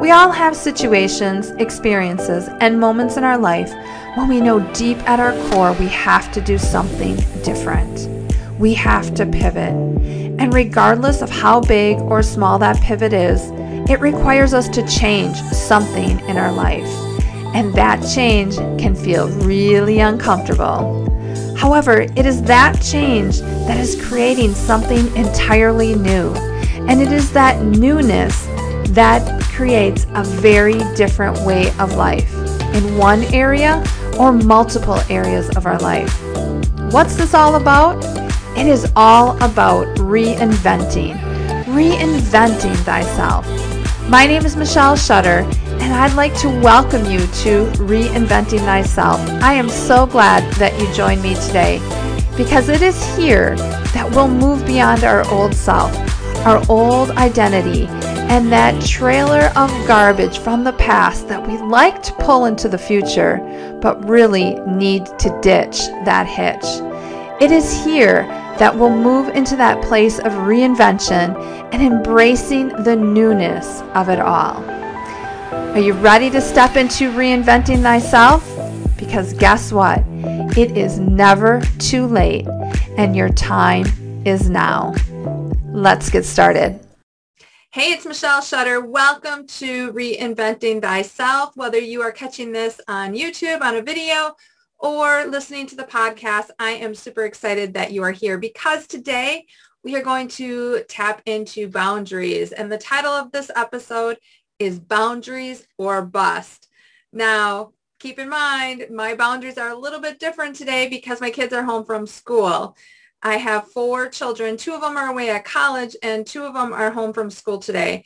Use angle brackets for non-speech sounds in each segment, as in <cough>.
We all have situations, experiences, and moments in our life when we know deep at our core we have to do something different. We have to pivot. And regardless of how big or small that pivot is, it requires us to change something in our life. And that change can feel really uncomfortable. However, it is that change that is creating something entirely new. And it is that newness that creates a very different way of life in one area or multiple areas of our life. What's this all about? It is all about reinventing, reinventing thyself. My name is Michelle Shutter, and I'd like to welcome you to Reinventing Thyself. I am so glad that you joined me today because it is here that we'll move beyond our old self, our old identity, and that trailer of garbage from the past that we like to pull into the future, but really need to ditch that hitch. It is here that we'll move into that place of reinvention and embracing the newness of it all. Are you ready to step into reinventing thyself? Because guess what? It is never too late, and your time is now. Let's get started. Hey, it's Michelle Shutter. Welcome to Reinventing Thyself. Whether you are catching this on YouTube on a video or listening to the podcast, I am super excited that you are here because today we are going to tap into boundaries. And the title of this episode is Boundaries or Bust. Now, keep in mind, my boundaries are a little bit different today because my kids are home from school. I have four children. Two of them are away at college and two of them are home from school today.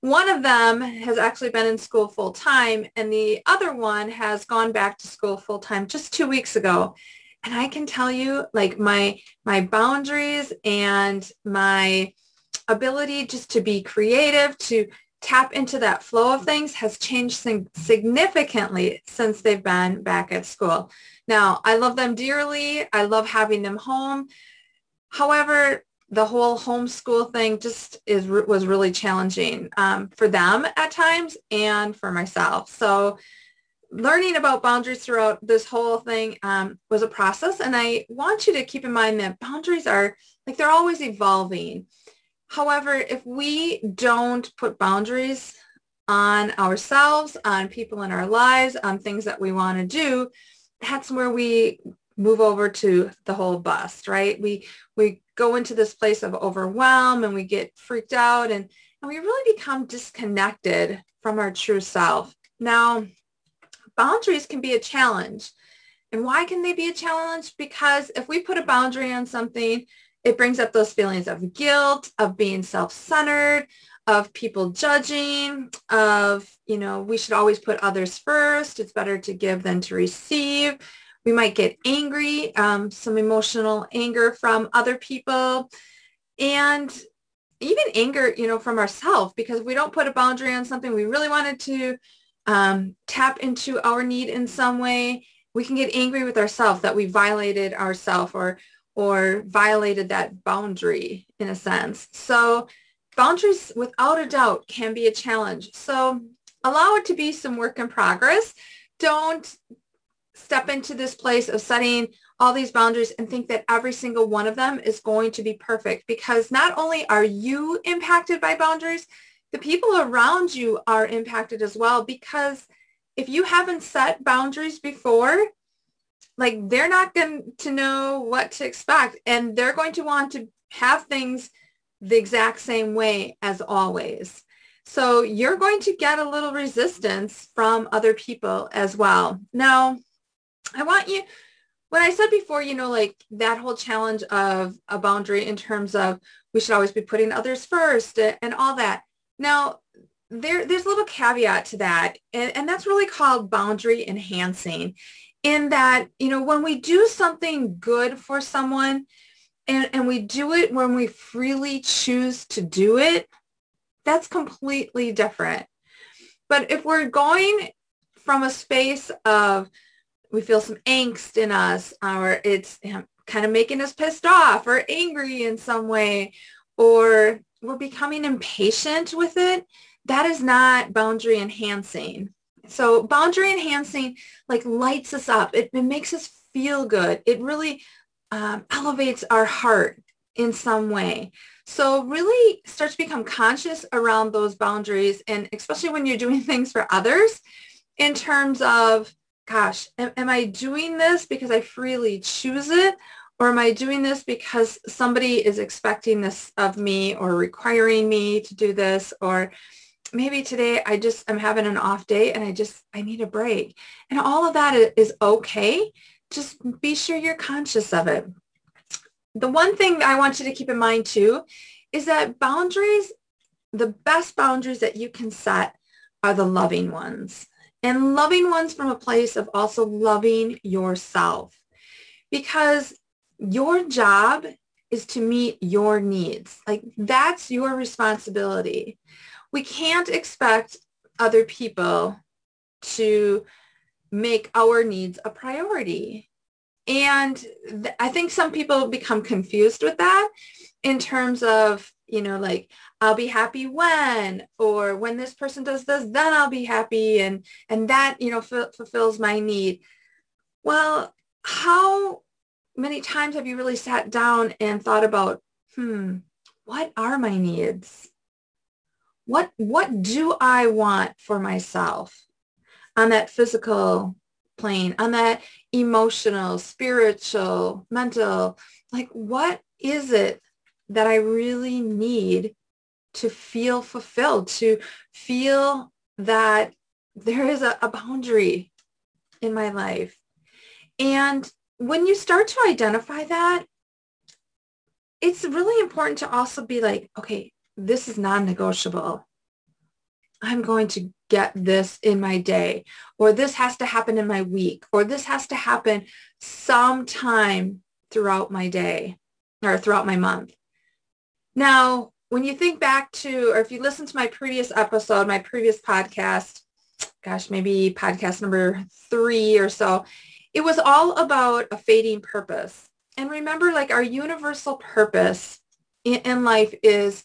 One of them has actually been in school full time and the other one has gone back to school full time just two weeks ago. And I can tell you like my, my boundaries and my ability just to be creative, to tap into that flow of things has changed significantly since they've been back at school. Now, I love them dearly. I love having them home. However, the whole homeschool thing just is was really challenging um, for them at times and for myself. So learning about boundaries throughout this whole thing um, was a process. And I want you to keep in mind that boundaries are like they're always evolving. However, if we don't put boundaries on ourselves, on people in our lives, on things that we want to do, that's where we move over to the whole bust, right? We we go into this place of overwhelm and we get freaked out and, and we really become disconnected from our true self. Now, boundaries can be a challenge. And why can they be a challenge? Because if we put a boundary on something, it brings up those feelings of guilt, of being self-centered, of people judging, of, you know, we should always put others first. It's better to give than to receive. We might get angry, um, some emotional anger from other people, and even anger, you know, from ourselves because we don't put a boundary on something we really wanted to um, tap into our need in some way. We can get angry with ourselves that we violated ourselves or or violated that boundary in a sense. So boundaries without a doubt can be a challenge. So allow it to be some work in progress. Don't step into this place of setting all these boundaries and think that every single one of them is going to be perfect because not only are you impacted by boundaries, the people around you are impacted as well because if you haven't set boundaries before, like they're not going to know what to expect and they're going to want to have things the exact same way as always. So you're going to get a little resistance from other people as well. Now, I want you, when I said before, you know, like that whole challenge of a boundary in terms of we should always be putting others first and all that. Now, there, there's a little caveat to that, and, and that's really called boundary enhancing in that, you know, when we do something good for someone and, and we do it when we freely choose to do it, that's completely different. But if we're going from a space of we feel some angst in us or it's kind of making us pissed off or angry in some way or we're becoming impatient with it, that is not boundary enhancing. So boundary enhancing like lights us up. It, it makes us feel good. It really um, elevates our heart in some way. So really start to become conscious around those boundaries and especially when you're doing <laughs> things for others in terms of, gosh, am, am I doing this because I freely choose it or am I doing this because somebody is expecting this of me or requiring me to do this or maybe today I just am having an off day and I just I need a break. And all of that is okay. Just be sure you're conscious of it. The one thing I want you to keep in mind too is that boundaries, the best boundaries that you can set are the loving ones. And loving ones from a place of also loving yourself. Because your job is to meet your needs. Like that's your responsibility. We can't expect other people to make our needs a priority. And th- I think some people become confused with that in terms of, you know, like, I'll be happy when, or when this person does this, then I'll be happy. And, and that, you know, f- fulfills my need. Well, how many times have you really sat down and thought about, hmm, what are my needs? What, what do I want for myself on that physical plane, on that emotional, spiritual, mental, like what is it that I really need to feel fulfilled, to feel that there is a, a boundary in my life. And when you start to identify that, it's really important to also be like, okay, this is non-negotiable. I'm going to get this in my day, or this has to happen in my week, or this has to happen sometime throughout my day or throughout my month. Now, when you think back to, or if you listen to my previous episode, my previous podcast, gosh, maybe podcast number three or so, it was all about a fading purpose. And remember, like our universal purpose in, in life is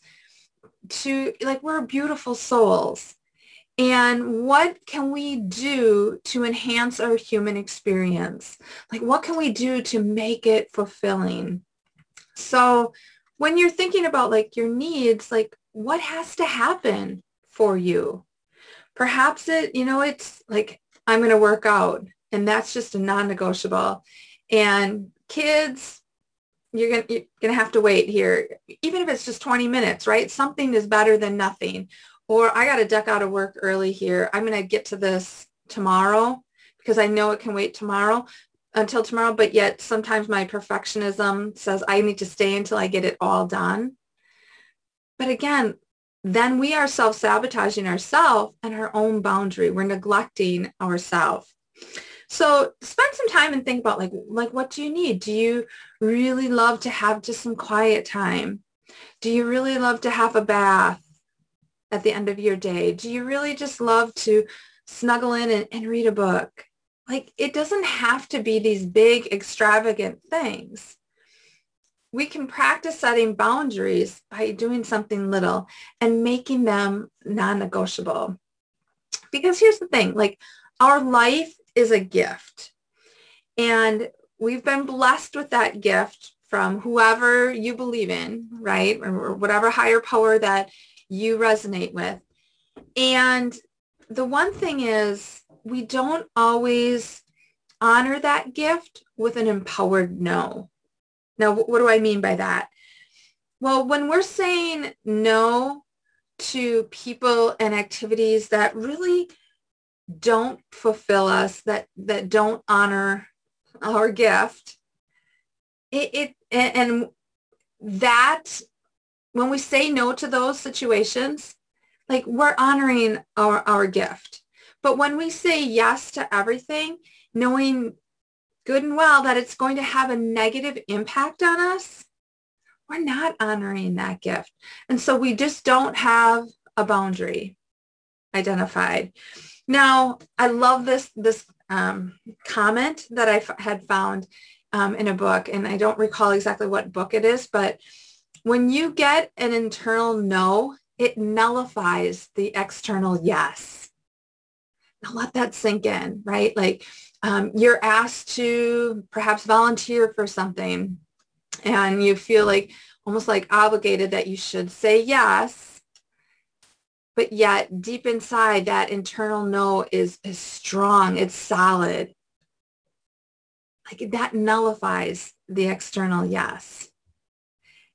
to, like, we're beautiful souls. And what can we do to enhance our human experience? Like, what can we do to make it fulfilling? So when you're thinking about like your needs, like what has to happen for you? Perhaps it, you know, it's like, I'm going to work out and that's just a non-negotiable. And kids, you're gonna, you're to have to wait here, even if it's just 20 minutes, right? Something is better than nothing. Or I got to duck out of work early here. I'm to get to this tomorrow because I know it can wait tomorrow until tomorrow, but yet sometimes my perfectionism says I need to stay until I get it all done. But again, then we are self-sabotaging ourselves and our own boundary. We're neglecting ourselves. So spend some time and think about like, like what do you need? Do you really love to have just some quiet time? Do you really love to have a bath at the end of your day? Do you really just love to snuggle in and, and read a book? Like it doesn't have to be these big extravagant things. We can practice setting boundaries by doing something little and making them non-negotiable. Because here's the thing, like our life is a gift. And we've been blessed with that gift from whoever you believe in, right? Or whatever higher power that you resonate with. And the one thing is we don't always honor that gift with an empowered no. Now, what do I mean by that? Well, when we're saying no to people and activities that really don't fulfill us, that, that don't honor our gift, it, it and that when we say no to those situations, like we're honoring our, our gift. But when we say yes to everything, knowing good and well that it's going to have a negative impact on us, we're not honoring that gift. And so we just don't have a boundary identified. Now, I love this, this um, comment that I f- had found um, in a book, and I don't recall exactly what book it is, but when you get an internal no it nullifies the external yes. Now let that sink in, right? Like um, you're asked to perhaps volunteer for something and you feel like almost like obligated that you should say yes but yet deep inside that internal no is is strong it's solid. Like that nullifies the external yes.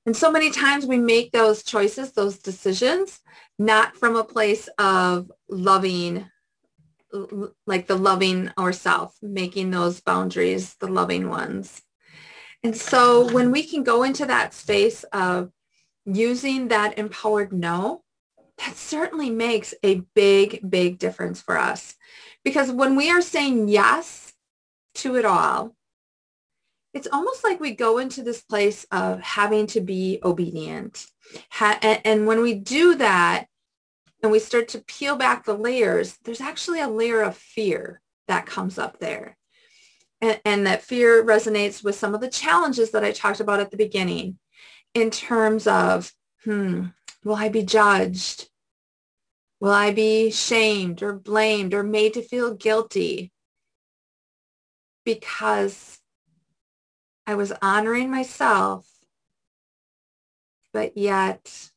And so many times we make those choices those decisions not from a place of loving like the loving ourself making those boundaries the loving ones. And so when we can go into that space of using that empowered no, that certainly makes a big, big difference for us. Because when we are saying yes to it all, it's almost like we go into this place of having to be obedient. and when we do that and we start to peel back the layers, there's actually a layer of fear that comes up there and, that fear resonates with some of the challenges that I talked about at the beginning in terms of, hmm, will I be judged? Will I be shamed or blamed or made to feel guilty because I was honoring myself, but yet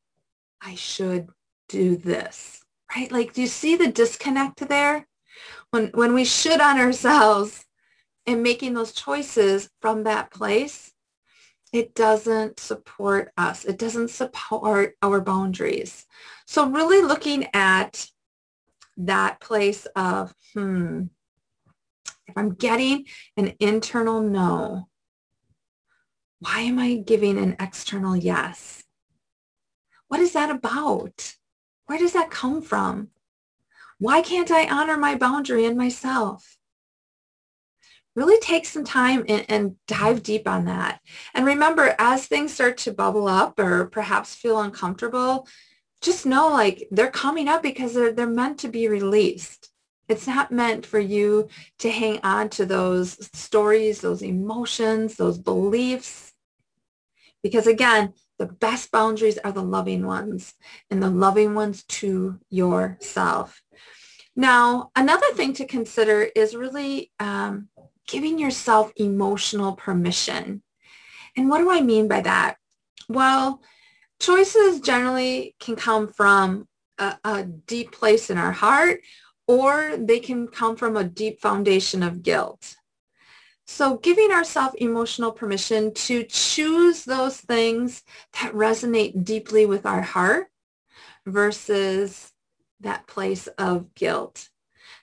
I should do this, right? Like, do you see the disconnect there? When, when we should honor ourselves, and making those choices from that place, it doesn't support us. It doesn't support our boundaries. So really looking at that place of, hmm, if I'm getting an internal no, why am I giving an external yes? What is that about? Where does that come from? Why can't I honor my boundary in myself? Really take some time and, and, dive deep on that. And remember, as things start to bubble up or perhaps feel uncomfortable, just know like they're coming up because they're, they're meant to be released. It's not meant for you to hang on to those stories, those emotions, those beliefs. Because again, the best boundaries are the loving ones and the loving ones to yourself. Now, another thing to consider is really um, giving yourself emotional permission. And what do I mean by that? Well, choices generally can come from a, a, deep place in our heart or they can come from a deep foundation of guilt. So giving ourselves emotional permission to choose those things that resonate deeply with our heart versus that place of guilt.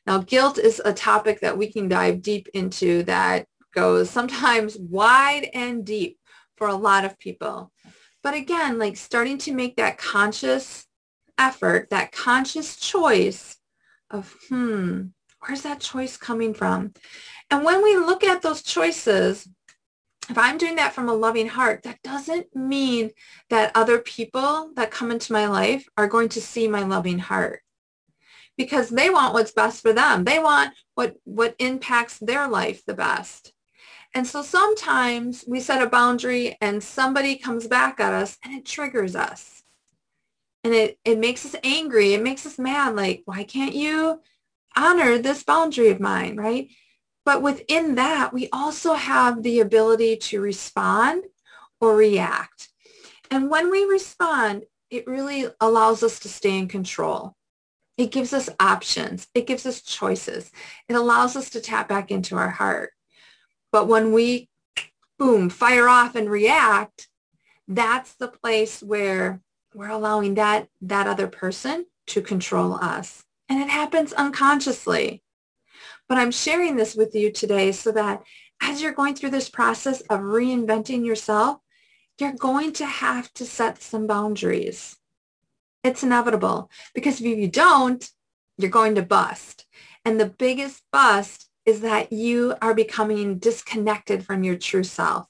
Now, guilt is a topic that we can dive deep into that goes sometimes wide and deep for a lot of people. But again, like starting to make that conscious effort, that conscious choice of, hmm, where's that choice coming from? And when we look at those choices, if I'm doing that from a loving heart, that doesn't mean that other people that come into my life are going to see my loving heart because they want what's best for them. They want what, what impacts their life the best. And so sometimes we set a boundary and somebody comes back at us and it triggers us. And it, it makes us angry. It makes us mad. Like, why can't you honor this boundary of mine, right? But within that, we also have the ability to respond or react. And when we respond, it really allows us to stay in control. It gives us options. It gives us choices. It allows us to tap back into our heart. But when we, boom, fire off and react, that's the place where we're allowing that, that other person to control us. And it happens unconsciously. But I'm sharing this with you today so that as you're going through this process of reinventing yourself, you're going to have to set some boundaries. It's inevitable because if you don't, you're going to bust. And the biggest bust is that you are becoming disconnected from your true self,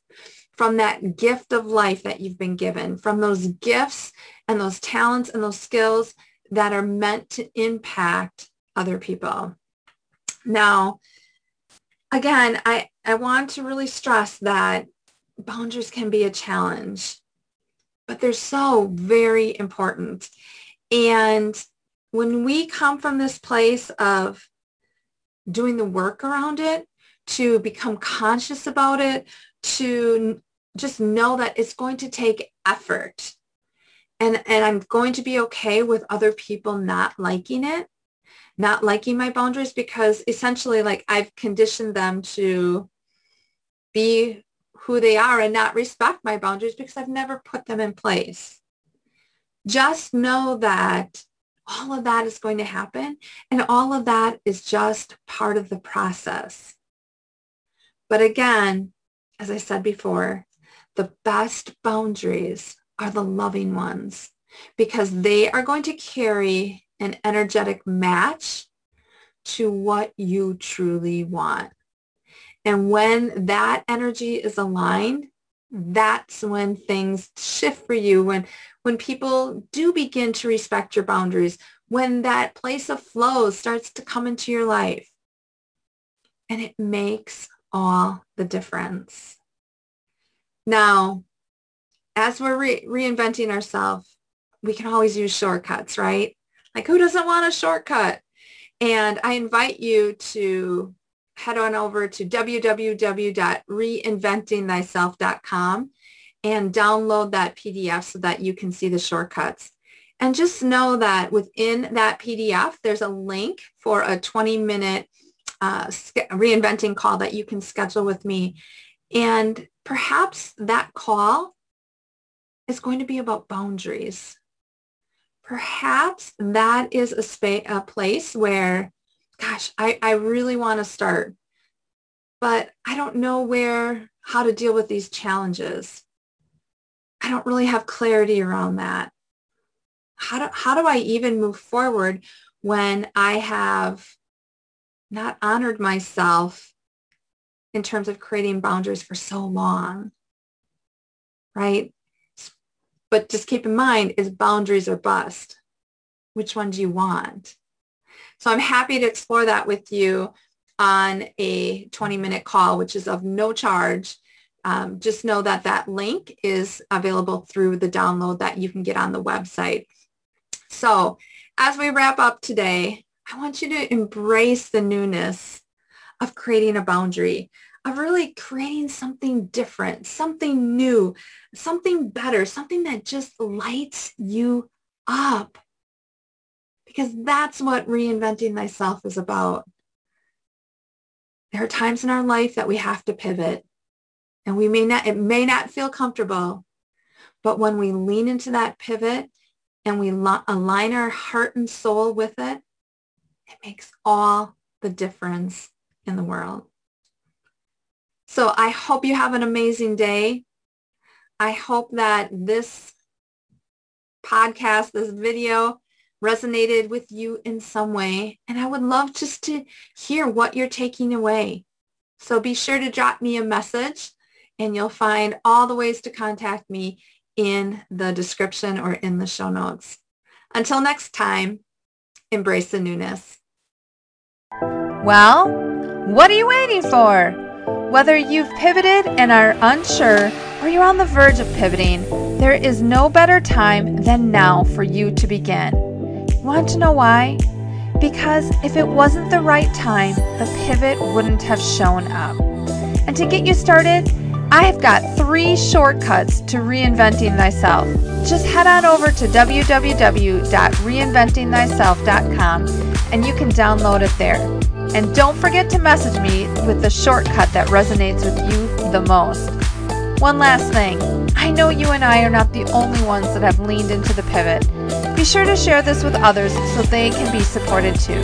from that gift of life that you've been given, from those gifts and those talents and those skills that are meant to impact other people. Now, again, I, I want to really stress that boundaries can be a challenge but they're so very important. And when we come from this place of doing the work around it, to become conscious about it, to just know that it's going to take effort. And, and I'm going to be okay with other people not liking it, not liking my boundaries because essentially like I've conditioned them to be who they are and not respect my boundaries because I've never put them in place. Just know that all of that is going to happen and all of that is just part of the process. But again, as I said before, the best boundaries are the loving ones because they are going to carry an energetic match to what you truly want. And when that energy is aligned, that's when things shift for you. When, when people do begin to respect your boundaries, when that place of flow starts to come into your life. And it makes all the difference. Now, as we're re- reinventing ourselves, we can always use shortcuts, right? Like who doesn't want a shortcut? And I invite you to head on over to www.reinventingthyself.com and download that PDF so that you can see the shortcuts. And just know that within that PDF, there's a link for a 20 minute uh, reinventing call that you can schedule with me. And perhaps that call is going to be about boundaries. Perhaps that is a, space, a place where, gosh, I, I really want to start, but I don't know where, how to deal with these challenges. I don't really have clarity around that. How do, how do I even move forward when I have not honored myself in terms of creating boundaries for so long, right? But just keep in mind is boundaries or bust. Which one do you want? So I'm happy to explore that with you on a 20 minute call, which is of no charge. Um, just know that that link is available through the download that you can get on the website. So as we wrap up today, I want you to embrace the newness of creating a boundary, of really creating something different, something new, something better, something that just lights you up. Because that's what reinventing thyself is about. There are times in our life that we have to pivot and we may not, it may not feel comfortable, but when we lean into that pivot and we align our heart and soul with it, it makes all the difference in the world. So I hope you have an amazing day. I hope that this podcast, this video resonated with you in some way. And I would love just to hear what you're taking away. So be sure to drop me a message and you'll find all the ways to contact me in the description or in the show notes. Until next time, embrace the newness. Well, what are you waiting for? Whether you've pivoted and are unsure or you're on the verge of pivoting, there is no better time than now for you to begin. Want to know why? Because if it wasn't the right time, the pivot wouldn't have shown up. And to get you started, I have got three shortcuts to reinventing thyself. Just head on over to www.reinventingthyself.com and you can download it there. And don't forget to message me with the shortcut that resonates with you the most. One last thing. I know you and I are not the only ones that have leaned into the pivot. Be sure to share this with others so they can be supported too.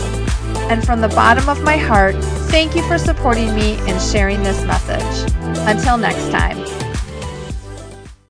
And from the bottom of my heart, thank you for supporting me and sharing this message. Until next time.